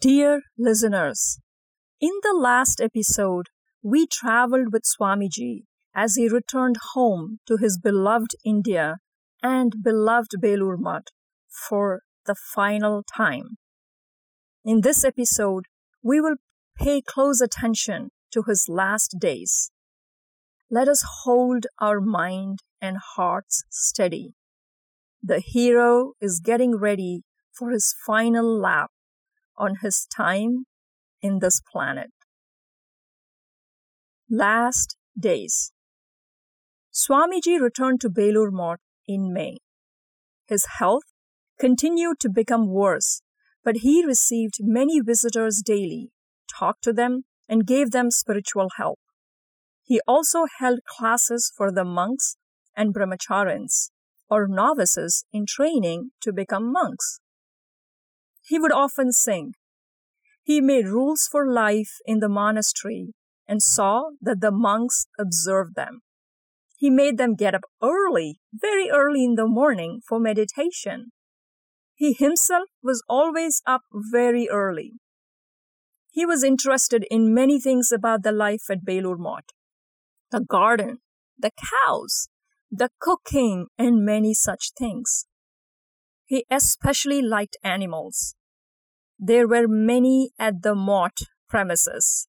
Dear listeners, in the last episode, we traveled with Swamiji as he returned home to his beloved India and beloved Belur Mutt for the final time. In this episode, we will pay close attention to his last days. Let us hold our mind and hearts steady. The hero is getting ready for his final lap on his time in this planet. Last days. Swamiji returned to Belur Mutt in May. His health continued to become worse, but he received many visitors daily, talked to them, and gave them spiritual help. He also held classes for the monks and brahmacharins, or novices in training to become monks. He would often sing. He made rules for life in the monastery and saw that the monks observed them. He made them get up early, very early in the morning for meditation. He himself was always up very early. He was interested in many things about the life at Belur the garden, the cows, the cooking, and many such things. He especially liked animals. There were many at the Mutt premises.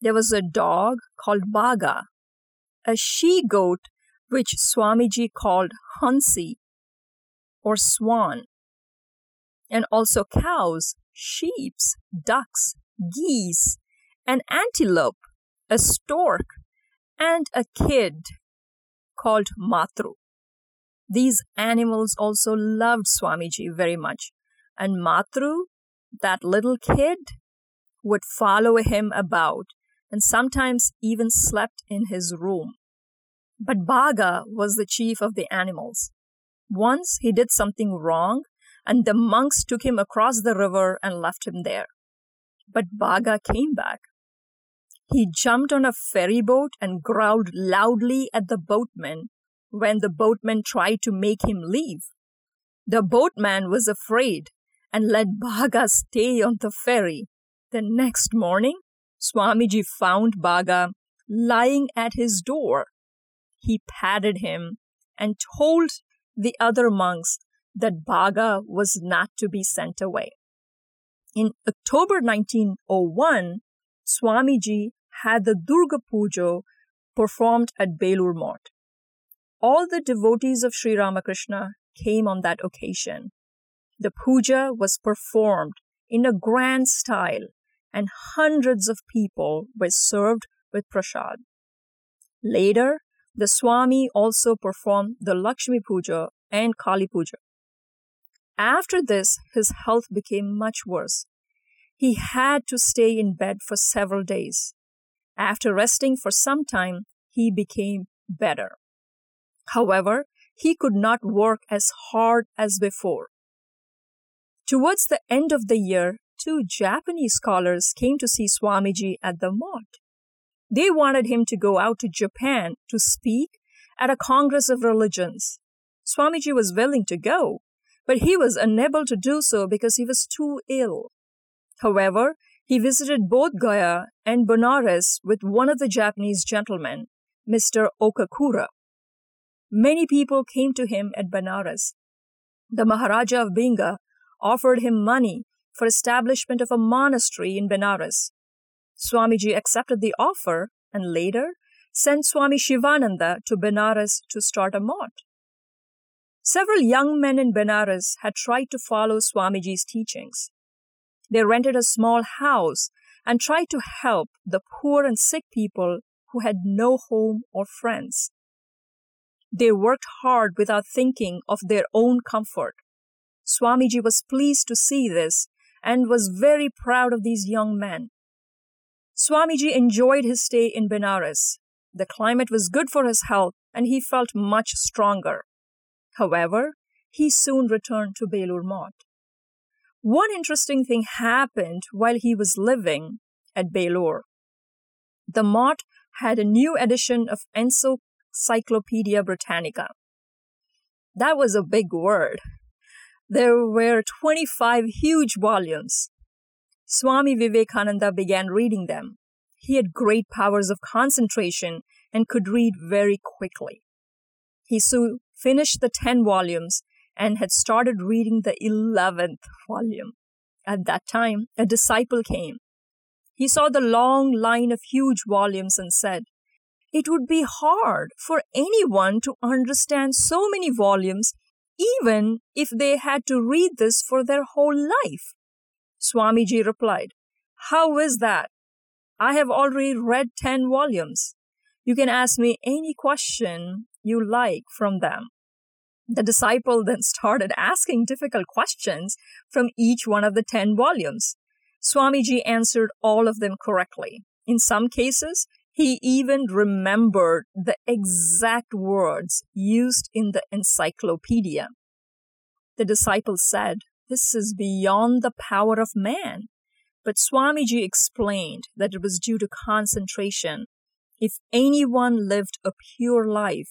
There was a dog called Baga, a she goat which Swamiji called Hansi or Swan, and also cows, sheep, ducks, geese, an antelope, a stork, and a kid called Matru. These animals also loved Swamiji very much, and Matru that little kid would follow him about and sometimes even slept in his room. But Baga was the chief of the animals. Once he did something wrong, and the monks took him across the river and left him there. But Baga came back. He jumped on a ferry boat and growled loudly at the boatman when the boatman tried to make him leave. The boatman was afraid and let Bhaga stay on the ferry. The next morning, Swamiji found Bhaga lying at his door. He patted him and told the other monks that Bhaga was not to be sent away. In October 1901, Swamiji had the Durga Puja performed at Belur Mutt. All the devotees of Sri Ramakrishna came on that occasion. The puja was performed in a grand style, and hundreds of people were served with prasad. Later, the Swami also performed the Lakshmi Puja and Kali Puja. After this, his health became much worse. He had to stay in bed for several days. After resting for some time, he became better. However, he could not work as hard as before. Towards the end of the year, two Japanese scholars came to see Swamiji at the Mutt. They wanted him to go out to Japan to speak at a Congress of Religions. Swamiji was willing to go, but he was unable to do so because he was too ill. However, he visited both Gaya and Benares with one of the Japanese gentlemen, Mr. Okakura. Many people came to him at Benares. The Maharaja of Bhinga offered him money for establishment of a monastery in Benares. Swamiji accepted the offer and later sent Swami Shivananda to Benares to start a mutt. Several young men in Benares had tried to follow Swamiji's teachings. They rented a small house and tried to help the poor and sick people who had no home or friends. They worked hard without thinking of their own comfort. Swamiji was pleased to see this and was very proud of these young men. Swamiji enjoyed his stay in Benares. The climate was good for his health and he felt much stronger. However, he soon returned to Belur Mutt. One interesting thing happened while he was living at Belur. The Mutt had a new edition of Encyclopedia Britannica. That was a big word. There were 25 huge volumes. Swami Vivekananda began reading them. He had great powers of concentration and could read very quickly. He soon finished the 10 volumes and had started reading the 11th volume. At that time, a disciple came. He saw the long line of huge volumes and said, It would be hard for anyone to understand so many volumes, even if they had to read this for their whole life. Swamiji replied, How is that? I have already read 10 volumes. You can ask me any question you like from them. The disciple then started asking difficult questions from each one of the 10 volumes. Swamiji answered all of them correctly. In some cases, he even remembered the exact words used in the encyclopedia. The disciple said, This is beyond the power of man. But Swamiji explained that it was due to concentration. If anyone lived a pure life,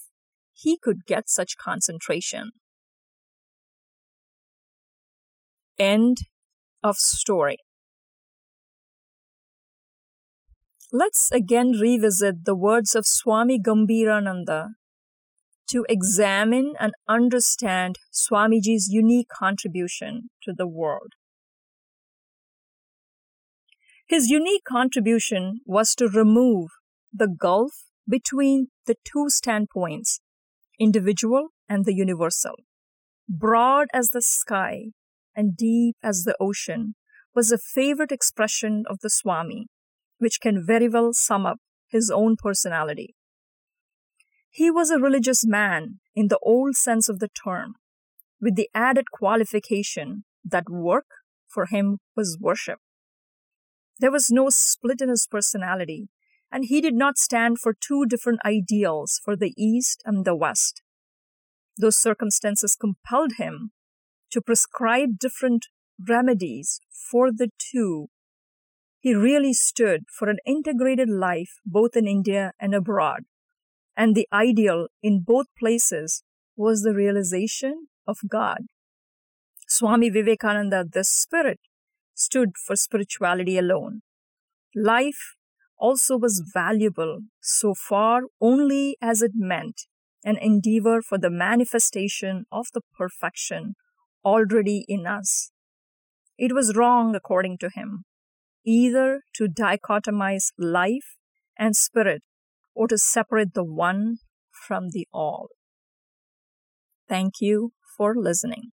he could get such concentration. End of story. Let's again revisit the words of Swami Gambhirananda to examine and understand Swamiji's unique contribution to the world. His unique contribution was to remove the gulf between the two standpoints individual and the universal. Broad as the sky and deep as the ocean was a favorite expression of the Swami, which can very well sum up his own personality. He was a religious man in the old sense of the term, with the added qualification that work for him was worship. There was no split in his personality, and he did not stand for two different ideals for the East and the West. Those circumstances compelled him to prescribe different remedies for the two. He really stood for an integrated life both in India and abroad. And the ideal in both places was the realization of God. Swami Vivekananda, the spirit, stood for spirituality alone. Life also was valuable so far only as it meant an endeavor for the manifestation of the perfection already in us. It was wrong, according to him, either to dichotomize life and spirit or to separate the one from the all. Thank you for listening.